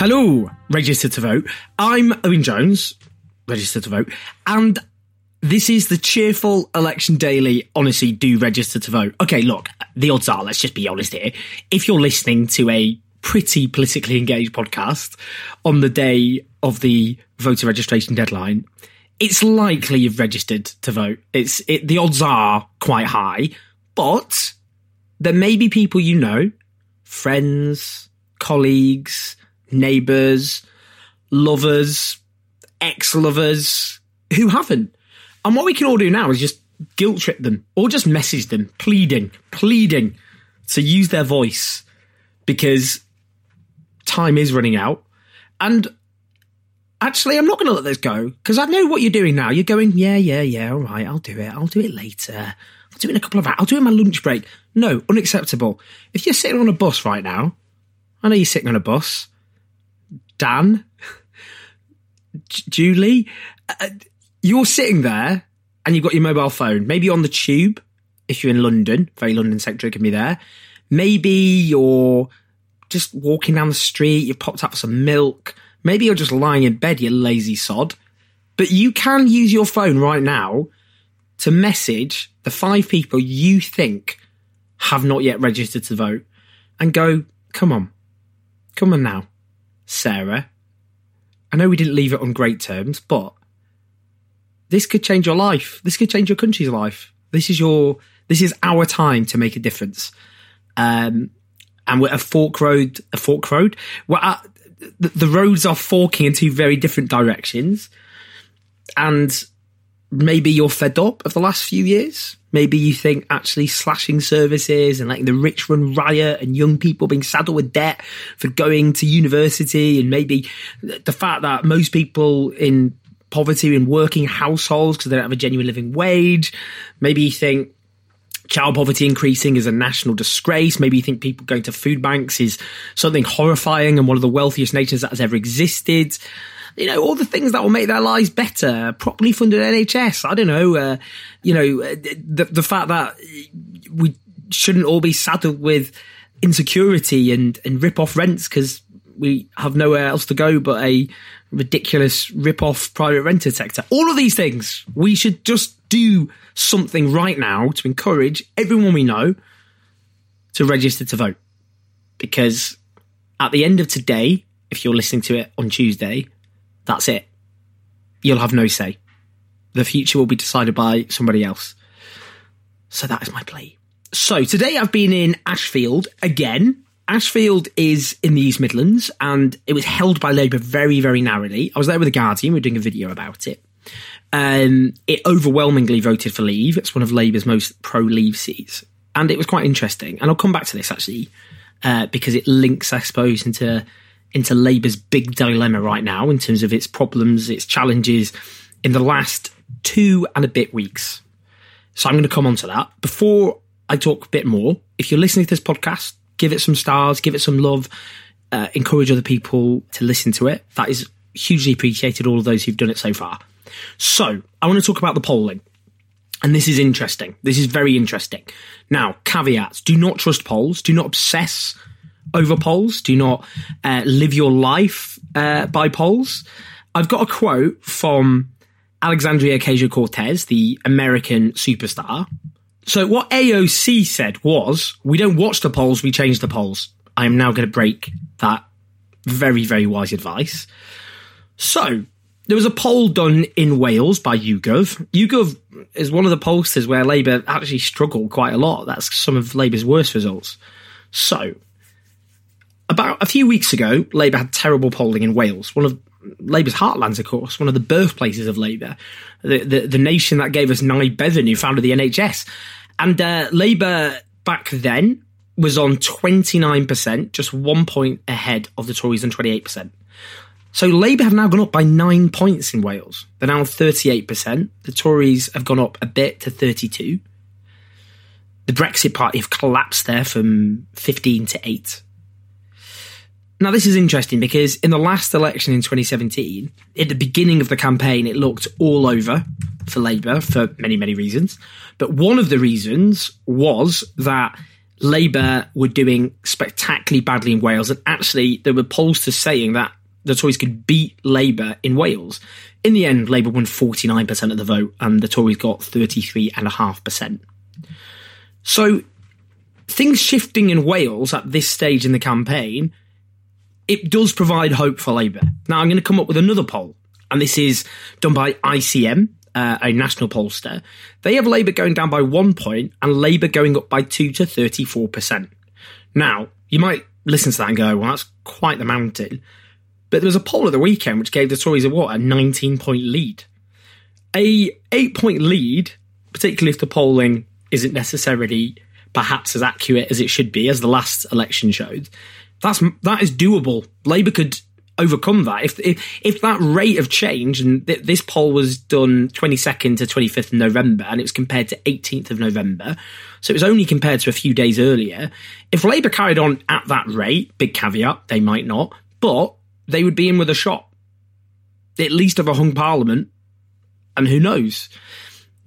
Hello, registered to vote. I'm Owen Jones, registered to vote, and this is the cheerful election daily. Honestly, do register to vote. Okay, look, the odds are, let's just be honest here. If you're listening to a pretty politically engaged podcast on the day of the voter registration deadline, it's likely you've registered to vote. It's it, the odds are quite high, but there may be people you know, friends, colleagues, neighbours, lovers, ex-lovers who haven't. And what we can all do now is just guilt trip them or just message them, pleading, pleading to use their voice because time is running out. And actually, I'm not going to let this go because I know what you're doing now. You're going, yeah, yeah, yeah, all right, I'll do it. I'll do it later. I'll do it in a couple of hours. I'll do it in my lunch break. No, unacceptable. If you're sitting on a bus right now, I know you're sitting on a bus. Dan, Julie, uh, you're sitting there and you've got your mobile phone, maybe on the tube, if you're in London, very London centric can be there. Maybe you're just walking down the street, you've popped up for some milk. Maybe you're just lying in bed, you lazy sod. But you can use your phone right now to message the five people you think have not yet registered to vote and go, come on, come on now, Sarah. I know we didn't leave it on great terms, but this could change your life. This could change your country's life. This is your, this is our time to make a difference. Um, and we're a fork road, a fork road. We're at, the, the roads are forking in two very different directions. And maybe you're fed up of the last few years. Maybe you think actually slashing services and letting the rich run riot and young people being saddled with debt for going to university and maybe the fact that most people in poverty in working households because they don't have a genuine living wage. Maybe you think child poverty increasing is a national disgrace. Maybe you think people going to food banks is something horrifying and one of the wealthiest nations that has ever existed. You know, all the things that will make their lives better, properly funded NHS. I don't know, uh, you know, uh, the, the fact that we shouldn't all be saddled with insecurity and, and rip off rents because we have nowhere else to go but a ridiculous rip off private rented sector. All of these things, we should just do something right now to encourage everyone we know to register to vote. Because at the end of today, if you're listening to it on Tuesday, that's it. You'll have no say. The future will be decided by somebody else. So that is my plea. So today I've been in Ashfield again. Ashfield is in the East Midlands and it was held by Labour very, very narrowly. I was there with the Guardian. We were doing a video about it. Um, it overwhelmingly voted for Leave. It's one of Labour's most pro-Leave seats. And it was quite interesting. And I'll come back to this actually, uh, because it links, I suppose, into, into Labour's big dilemma right now in terms of its problems, its challenges in the last two and a bit weeks. So I'm going to come on to that. Before I talk a bit more, if you're listening to this podcast, give it some stars, give it some love, uh, encourage other people to listen to it. That is hugely appreciated, all of those who've done it so far. So, I want to talk about the polling. And this is interesting. This is very interesting. Now, caveats do not trust polls, do not obsess over polls, do not uh, live your life uh, by polls. I've got a quote from Alexandria Ocasio Cortez, the American superstar. So, what AOC said was, We don't watch the polls, we change the polls. I am now going to break that very, very wise advice. So, there was a poll done in Wales by YouGov. YouGov is one of the pollsters where Labour actually struggled quite a lot. That's some of Labour's worst results. So, about a few weeks ago, Labour had terrible polling in Wales, one of Labour's heartlands, of course, one of the birthplaces of Labour, the, the, the nation that gave us Nye Bevan, who founded the NHS. And uh, Labour back then was on 29%, just one point ahead of the Tories on 28%. So Labour have now gone up by nine points in Wales. They're now on 38%. The Tories have gone up a bit to 32. The Brexit Party have collapsed there from 15 to 8. Now, this is interesting because in the last election in 2017, at the beginning of the campaign, it looked all over for Labour for many, many reasons. But one of the reasons was that Labour were doing spectacularly badly in Wales. And actually, there were polls to saying that the Tories could beat Labour in Wales. In the end, Labour won 49% of the vote and the Tories got 33.5%. So things shifting in Wales at this stage in the campaign it does provide hope for Labour. Now, I'm going to come up with another poll, and this is done by ICM, uh, a national pollster. They have Labour going down by one point and Labour going up by two to 34%. Now, you might listen to that and go, well, that's quite the mountain. But there was a poll at the weekend which gave the Tories a what? A 19 point lead. A 8 point lead, particularly if the polling isn't necessarily perhaps as accurate as it should be, as the last election showed, that's that is doable. Labour could overcome that. If if, if that rate of change and th- this poll was done 22nd to 25th of November and it was compared to 18th of November so it was only compared to a few days earlier if Labour carried on at that rate big caveat they might not but they would be in with a shot. At least of a hung parliament and who knows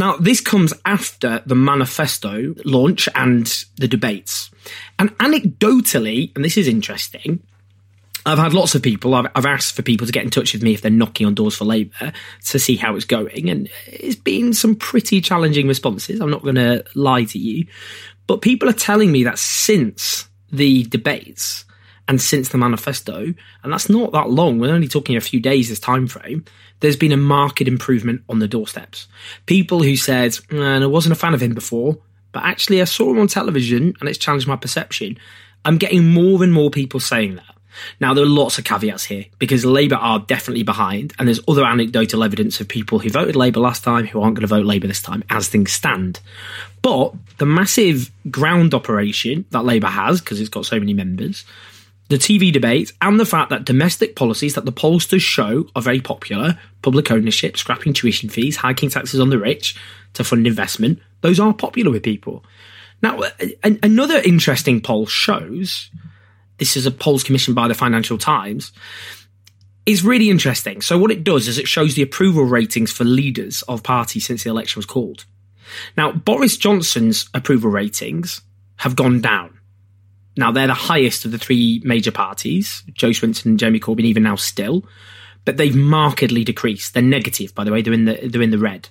now, this comes after the manifesto launch and the debates. And anecdotally, and this is interesting, I've had lots of people, I've, I've, asked for people to get in touch with me if they're knocking on doors for Labour to see how it's going. And it's been some pretty challenging responses. I'm not going to lie to you. But people are telling me that since the debates, and since the manifesto, and that's not that long, we're only talking a few days as time frame, there's been a marked improvement on the doorsteps. People who said, and I wasn't a fan of him before, but actually I saw him on television and it's challenged my perception. I'm getting more and more people saying that. Now, there are lots of caveats here because Labour are definitely behind, and there's other anecdotal evidence of people who voted Labour last time who aren't going to vote Labour this time as things stand. But the massive ground operation that Labour has, because it's got so many members, the TV debates, and the fact that domestic policies that the pollsters show are very popular public ownership, scrapping tuition fees, hiking taxes on the rich to fund investment those are popular with people. Now, another interesting poll shows this is a polls commissioned by the Financial Times. Is really interesting. So, what it does is it shows the approval ratings for leaders of parties since the election was called. Now, Boris Johnson's approval ratings have gone down now they're the highest of the three major parties, Jo Swinson and Jeremy Corbyn, even now still, but they've markedly decreased. They're negative, by the way. They're in the they're in the red.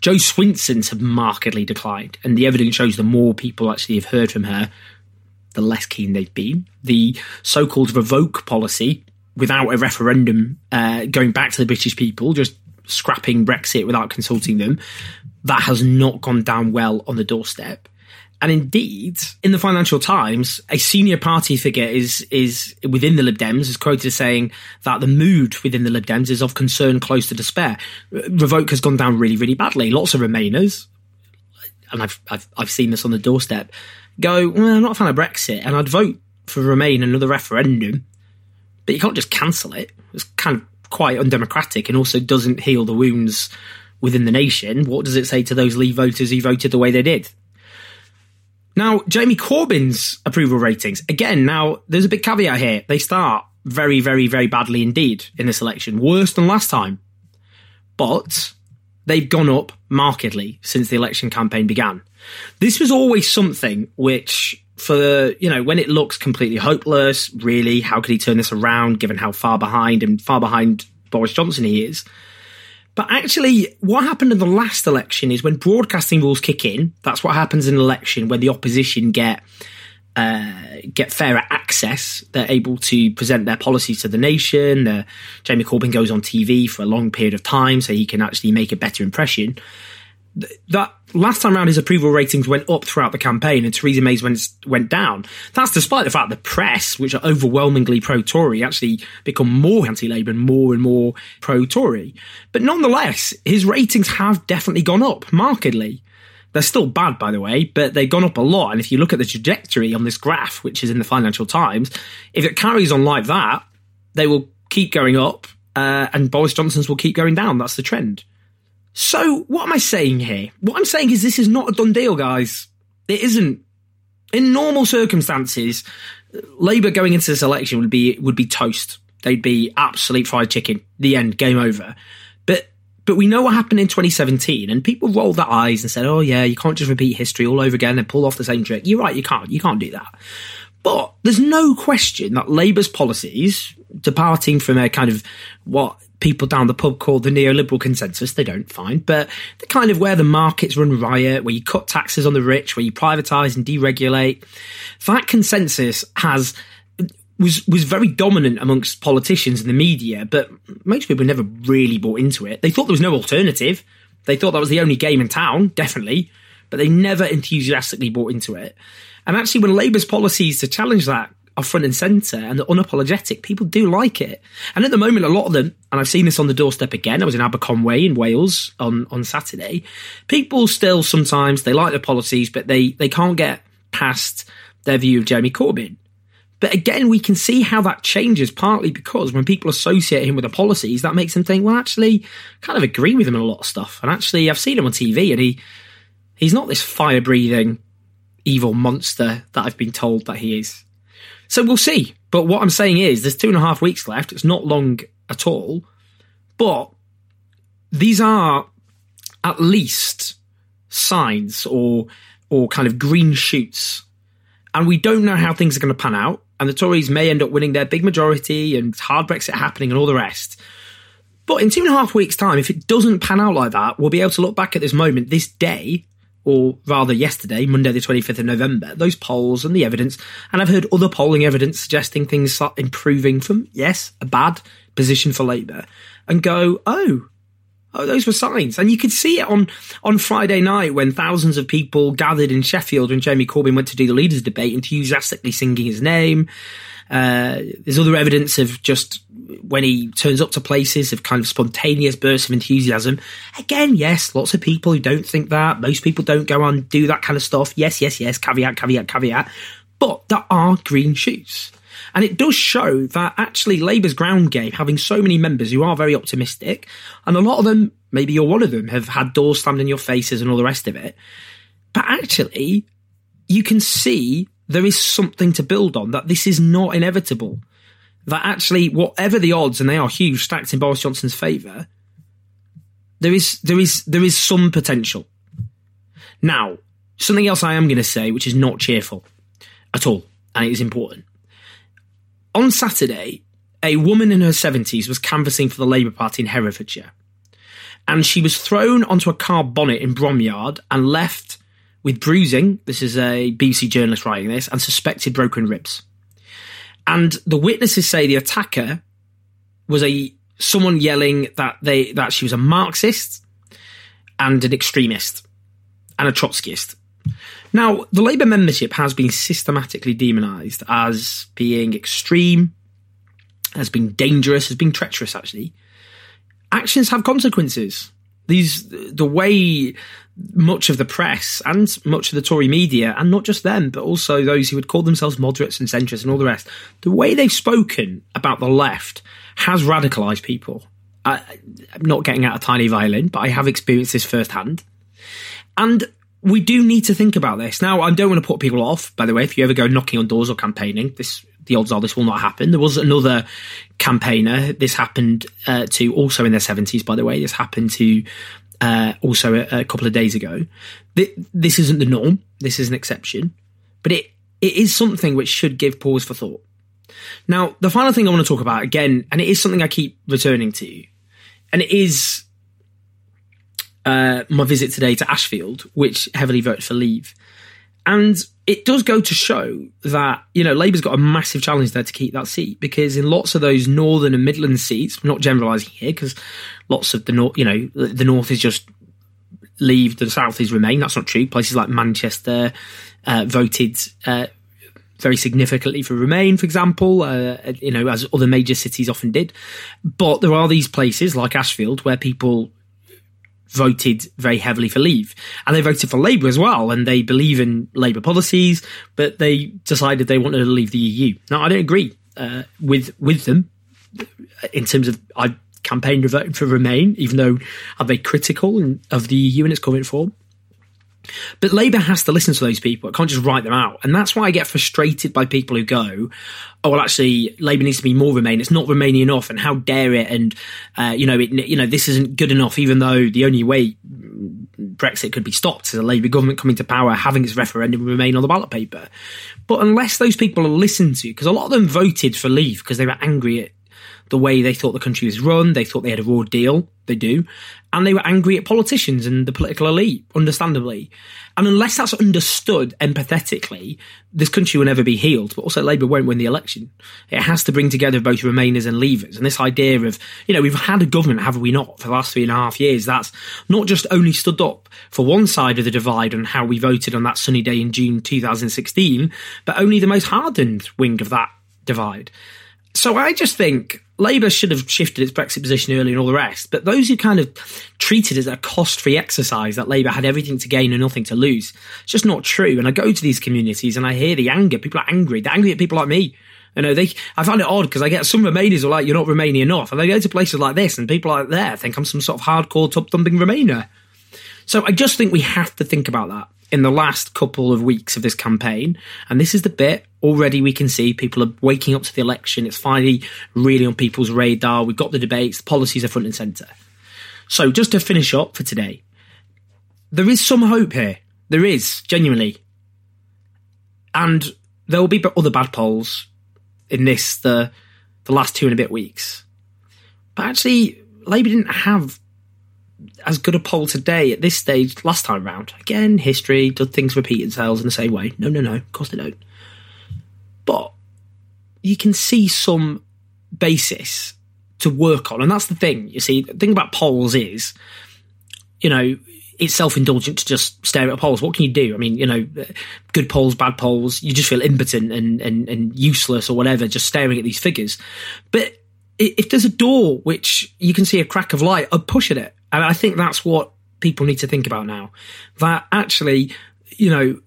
Jo Swinson's have markedly declined, and the evidence shows the more people actually have heard from her, the less keen they've been. The so-called revoke policy, without a referendum, uh, going back to the British people, just scrapping Brexit without consulting them, that has not gone down well on the doorstep. And indeed, in the Financial Times, a senior party figure is is within the Lib Dems is quoted as saying that the mood within the Lib Dems is of concern close to despair. Revoke has gone down really, really badly. Lots of Remainers, and I've I've, I've seen this on the doorstep, go, well, I'm not a fan of Brexit, and I'd vote for Remain another referendum, but you can't just cancel it. It's kind of quite undemocratic, and also doesn't heal the wounds within the nation. What does it say to those Leave voters who voted the way they did? Now, Jeremy Corbyn's approval ratings, again, now there's a big caveat here. They start very, very, very badly indeed in this election, worse than last time. But they've gone up markedly since the election campaign began. This was always something which, for, you know, when it looks completely hopeless, really, how could he turn this around given how far behind and far behind Boris Johnson he is? But actually, what happened in the last election is when broadcasting rules kick in. That's what happens in an election where the opposition get uh, get fairer access. They're able to present their policies to the nation. Uh, Jeremy Corbyn goes on TV for a long period of time, so he can actually make a better impression. That last time around his approval ratings went up throughout the campaign and Theresa May's went, went down. That's despite the fact the press, which are overwhelmingly pro-Tory, actually become more anti-Labour and more and more pro-Tory. But nonetheless, his ratings have definitely gone up markedly. They're still bad, by the way, but they've gone up a lot. And if you look at the trajectory on this graph, which is in the Financial Times, if it carries on like that, they will keep going up uh, and Boris Johnson's will keep going down. That's the trend. So, what am I saying here? What I'm saying is this is not a done deal, guys. It isn't. In normal circumstances, Labour going into this election would be would be toast. They'd be absolute fried chicken. The end, game over. But but we know what happened in 2017, and people rolled their eyes and said, "Oh yeah, you can't just repeat history all over again and pull off the same trick." You're right, you can't. You can't do that. But there's no question that Labour's policies, departing from a kind of what people down the pub call the neoliberal consensus. They don't find, but they're kind of where the markets run riot, where you cut taxes on the rich, where you privatise and deregulate. That consensus has was was very dominant amongst politicians and the media, but most people never really bought into it. They thought there was no alternative. They thought that was the only game in town, definitely, but they never enthusiastically bought into it. And actually, when Labour's policies to challenge that are front and centre and they're unapologetic, people do like it. And at the moment, a lot of them, and I've seen this on the doorstep again, I was in Aberconwy in Wales on, on Saturday, people still sometimes, they like the policies, but they, they can't get past their view of Jeremy Corbyn. But again, we can see how that changes partly because when people associate him with the policies, that makes them think, well, actually, kind of agree with him in a lot of stuff. And actually, I've seen him on TV and he, he's not this fire breathing evil monster that I've been told that he is. So we'll see. But what I'm saying is, there's two and a half weeks left. It's not long at all. But these are at least signs or or kind of green shoots. And we don't know how things are going to pan out. And the Tories may end up winning their big majority and hard Brexit happening and all the rest. But in two and a half weeks' time, if it doesn't pan out like that, we'll be able to look back at this moment, this day, or rather yesterday, Monday the 25th of November, those polls and the evidence, and I've heard other polling evidence suggesting things start improving from, yes, a bad position for Labour, and go, oh, oh, those were signs. And you could see it on, on Friday night when thousands of people gathered in Sheffield when Jeremy Corbyn went to do the leaders' debate, enthusiastically singing his name. Uh, there's other evidence of just when he turns up to places of kind of spontaneous bursts of enthusiasm. Again, yes, lots of people who don't think that. Most people don't go on do that kind of stuff. Yes, yes, yes. Caveat, caveat, caveat. But there are green shoots. And it does show that actually Labour's ground game, having so many members who are very optimistic, and a lot of them, maybe you're one of them, have had doors slammed in your faces and all the rest of it. But actually, you can see there is something to build on, that this is not inevitable. That actually, whatever the odds, and they are huge, stacked in Boris Johnson's favour, there is there is there is some potential. Now, something else I am going to say, which is not cheerful at all, and it is important. On Saturday, a woman in her seventies was canvassing for the Labour Party in Herefordshire, and she was thrown onto a car bonnet in Bromyard and left with bruising. This is a BBC journalist writing this, and suspected broken ribs. And the witnesses say the attacker was a someone yelling that they that she was a Marxist and an extremist and a Trotskyist. Now, the Labour membership has been systematically demonised as being extreme, as being dangerous, as being treacherous. Actually, actions have consequences. These the way much of the press and much of the Tory media, and not just them, but also those who would call themselves moderates and centrists and all the rest, the way they've spoken about the left has radicalised people. I, I'm not getting out a tiny violin, but I have experienced this firsthand. And we do need to think about this. Now, I don't want to put people off, by the way, if you ever go knocking on doors or campaigning, this the odds are this will not happen. There was another campaigner. This happened uh, to also in their seventies, by the way. This happened to uh, also a, a, couple of days ago. This isn't the norm. This is an exception, but it it is something which should give pause for thought. Now, the final thing I want to talk about again, and it is something I keep returning to, and it is uh, my visit today to Ashfield, which heavily voted for Leave, and it does go to show that you know Labour's got a massive challenge there to keep that seat because in lots of those northern and Midland seats, not generalising here, because lots of the north, you know, the north is just leave, the South is Remain. That's not true. Places like Manchester uh, voted uh, very significantly for Remain, for example, uh, you know, as other major cities often did. But there are these places like Ashfield where people voted very heavily for Leave. And they voted for Labour as well, and they believe in Labour policies, but they decided they wanted to leave the EU. Now, I don't agree uh, with with them in terms of I campaigned for Remain, even though I'm very critical of the EU in its current form. But Labour has to listen to those people. It can't just write them out. And that's why I get frustrated by people who go, oh, well, actually, Labour needs to be more Remain. It's not Remaining enough. And how dare it? And, uh, you know, it, you know, this isn't good enough, even though the only way Brexit could be stopped is a Labour government coming to power, having its referendum Remain on the ballot paper. But unless those people are listened to, because a lot of them voted for Leave because they were angry at the way they thought the country was run. They thought they had a raw deal. They do. And they were angry at politicians and the political elite, understandably. And unless that's understood empathetically, this country will never be healed. But also, Labour won't win the election. It has to bring together both Remainers and Leavers. And this idea of, you know, we've had a government, have we not, for the last three and a half years, that's not just only stood up for one side of the divide on how we voted on that sunny day in June 2016, but only the most hardened wing of that divide. So I just think Labour should have shifted its Brexit position early and all the rest. But those who kind of treated it as a cost free exercise that Labour had everything to gain and nothing to lose, it's just not true. And I go to these communities and I hear the anger. People are angry. They're angry at people like me. You know, they, I find it odd because I get some Remainers are like, you're not Romanian enough. And I go to places like this and people like there think I'm some sort of hardcore top thumping Remainer. So I just think we have to think about that in the last couple of weeks of this campaign. And this is the bit already we can see people are waking up to the election. It's finally really on people's radar. We've got the debates, the policies are front and centre. So just to finish up for today, there is some hope here. There is, genuinely. And there will be other bad polls in this, the, the last two and a bit weeks. But actually, Labour didn't have as good a poll today at this stage last time round. Again, history, does things repeat themselves in the same way? No, no, no, of course they don't. But you can see some basis to work on. And that's the thing. You see, the thing about polls is, you know, it's self indulgent to just stare at polls. What can you do? I mean, you know, good polls, bad polls, you just feel impotent and, and, and useless or whatever, just staring at these figures. But if there's a door which you can see a crack of light, I'd push at it. And I think that's what people need to think about now. That actually, you know,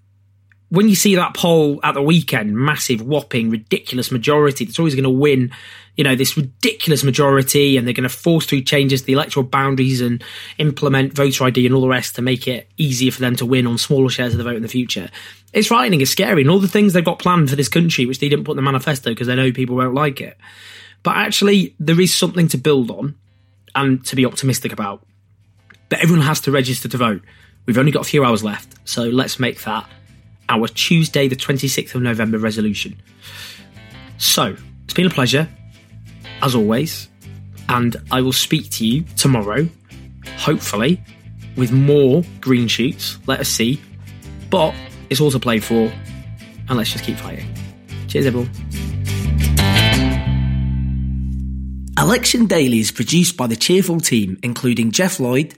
when you see that poll at the weekend, massive, whopping, ridiculous majority that's always going to win, you know, this ridiculous majority, and they're going to force through changes to the electoral boundaries and implement voter ID and all the rest to make it easier for them to win on smaller shares of the vote in the future. It's frightening, it's scary, and all the things they've got planned for this country, which they didn't put in the manifesto because they know people won't like it. But actually, there is something to build on and to be optimistic about but everyone has to register to vote. We've only got a few hours left, so let's make that our Tuesday, the 26th of November resolution. So, it's been a pleasure, as always, and I will speak to you tomorrow, hopefully, with more green shoots. Let us see. But it's all to play for, and let's just keep fighting. Cheers, everyone. Election Daily is produced by the cheerful team, including Jeff Lloyd,